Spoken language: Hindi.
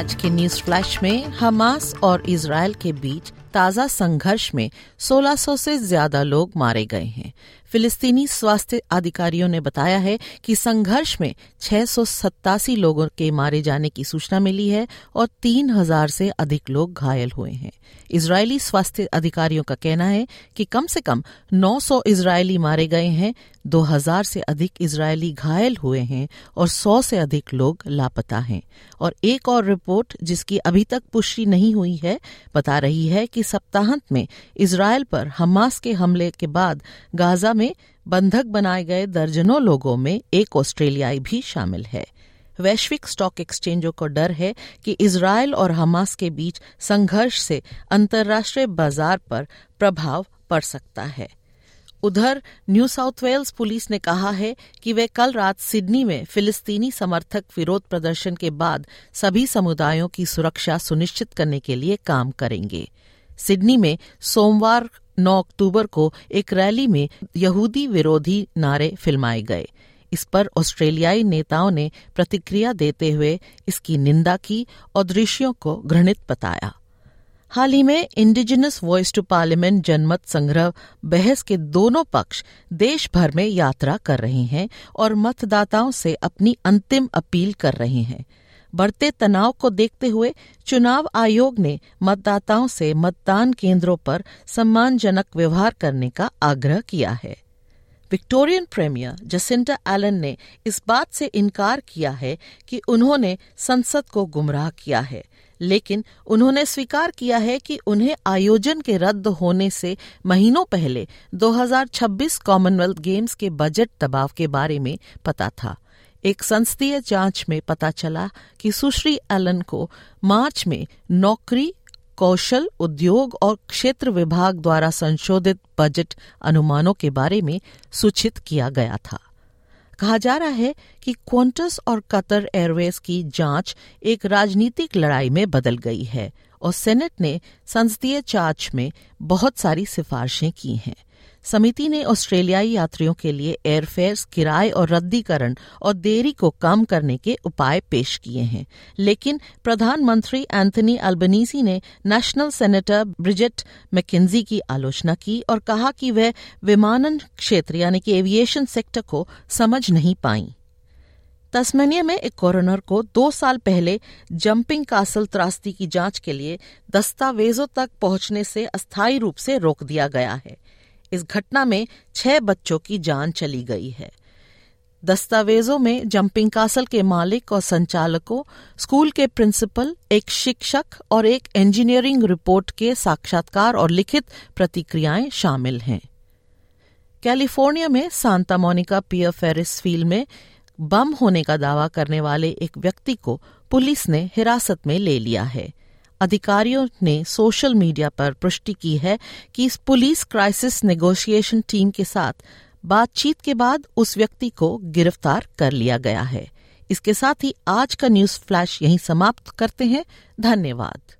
आज के न्यूज़ फ्लैश में हमास और इसराइल के बीच ताज़ा संघर्ष में 1600 से ज़्यादा लोग मारे गए हैं। फिलिस्तीनी स्वास्थ्य अधिकारियों ने बताया है कि संघर्ष में छह सौ सतासी लोगों के मारे जाने की सूचना मिली है और 3000 से अधिक लोग घायल हुए हैं। इजरायली स्वास्थ्य अधिकारियों का कहना है कि कम से कम 900 इजरायली मारे गए हैं 2000 से अधिक इजरायली घायल हुए हैं और 100 से अधिक लोग लापता हैं। और एक और रिपोर्ट जिसकी अभी तक पुष्टि नहीं हुई है, बता रही है कि सप्ताहांत में इसराइल पर हमास के हमले के बाद गाजा में बंधक बनाए गए दर्जनों लोगों में एक ऑस्ट्रेलियाई भी शामिल है। वैश्विक स्टॉक एक्सचेंजों को डर है कि इसराइल और हमास के बीच संघर्ष से अंतर्राष्ट्रीय बाज़ार पर प्रभाव पड़ सकता है। उधर, न्यू साउथ वेल्स पुलिस ने कहा है कि वे कल रात सिडनी में फिलिस्तीनी समर्थक विरोध प्रदर्शन के बाद सभी समुदायों की सुरक्षा सुनिश्चित करने के लिए काम करेंगे। सिडनी में सोमवार 9 अक्टूबर को एक रैली में यहूदी विरोधी नारे फिल्माए गए। इस पर ऑस्ट्रेलियाई नेताओं ने प्रतिक्रिया देते हुए इसकी निंदा की और दृश्यों को घृणित बताया। हाल ही में इंडिजिनस वॉइस टू पार्लियामेंट जनमत संग्रह बहस के दोनों पक्ष देश भर में यात्रा कर रहे हैं और मतदाताओं से अपनी अंतिम अपील कर रहे हैं। बढ़ते तनाव को देखते हुए चुनाव आयोग ने मतदाताओं से मतदान केंद्रों पर सम्मानजनक व्यवहार करने का आग्रह किया है। विक्टोरियन प्रीमियर जसिंटा एलन ने इस बात से इनकार किया है कि उन्होंने संसद को गुमराह किया है, लेकिन उन्होंने स्वीकार किया है कि उन्हें आयोजन के रद्द होने से महीनों पहले 2026 कॉमनवेल्थ गेम्स के बजट दबाव के बारे में पता था। एक संसदीय जाँच में पता चला कि सुश्री एलन को मार्च में नौकरी, कौशल, उद्योग और क्षेत्र विभाग द्वारा संशोधित बजट अनुमानों के बारे में सूचित किया गया था। कहा जा रहा है कि क्वांटस और कतर एयरवेज की जाँच एक राजनीतिक लड़ाई में बदल गई है। और सेनेट ने संसदीय जाँच में बहुत सारी सिफारिशें की हैं। समिति ने ऑस्ट्रेलियाई यात्रियों के लिए एयरफेयर्स, किराए और रद्दीकरण और देरी को कम करने के उपाय पेश किए हैं। लेकिन प्रधानमंत्री एंथनी अल्बनीसी ने नेशनल सेनेटर ब्रिजेट मैकेजी की आलोचना की और कहा कि वह विमानन क्षेत्र, यानी कि एविएशन सेक्टर को समझ नहीं पाई। तस्मेनिया में एक कोरोनर को दो साल पहले जंपिंग कासल त्रासदी की जाँच के लिए दस्तावेजों तक पहुँचने से अस्थायी रूप से रोक दिया गया है। इस घटना में छह बच्चों की जान चली गई है। दस्तावेजों में जंपिंग कासल के मालिक और संचालकों, स्कूल के प्रिंसिपल, एक शिक्षक और एक इंजीनियरिंग रिपोर्ट के साक्षात्कार और लिखित प्रतिक्रियाएँ शामिल हैं। कैलिफ़ोर्निया में Santa Monica pier Ferris field में बम होने का दावा करने वाले एक व्यक्ति को पुलिस ने हिरासत में ले लिया है। अधिकारियों ने सोशल मीडिया पर पुष्टि की है कि इस पुलिस क्राइसिस नेगोशिएशन टीम के साथ बातचीत के बाद उस व्यक्ति को गिरफ़्तार कर लिया गया है। इसके साथ ही आज का न्यूज़ फ्लैश यहीं समाप्त करते हैं। धन्यवाद।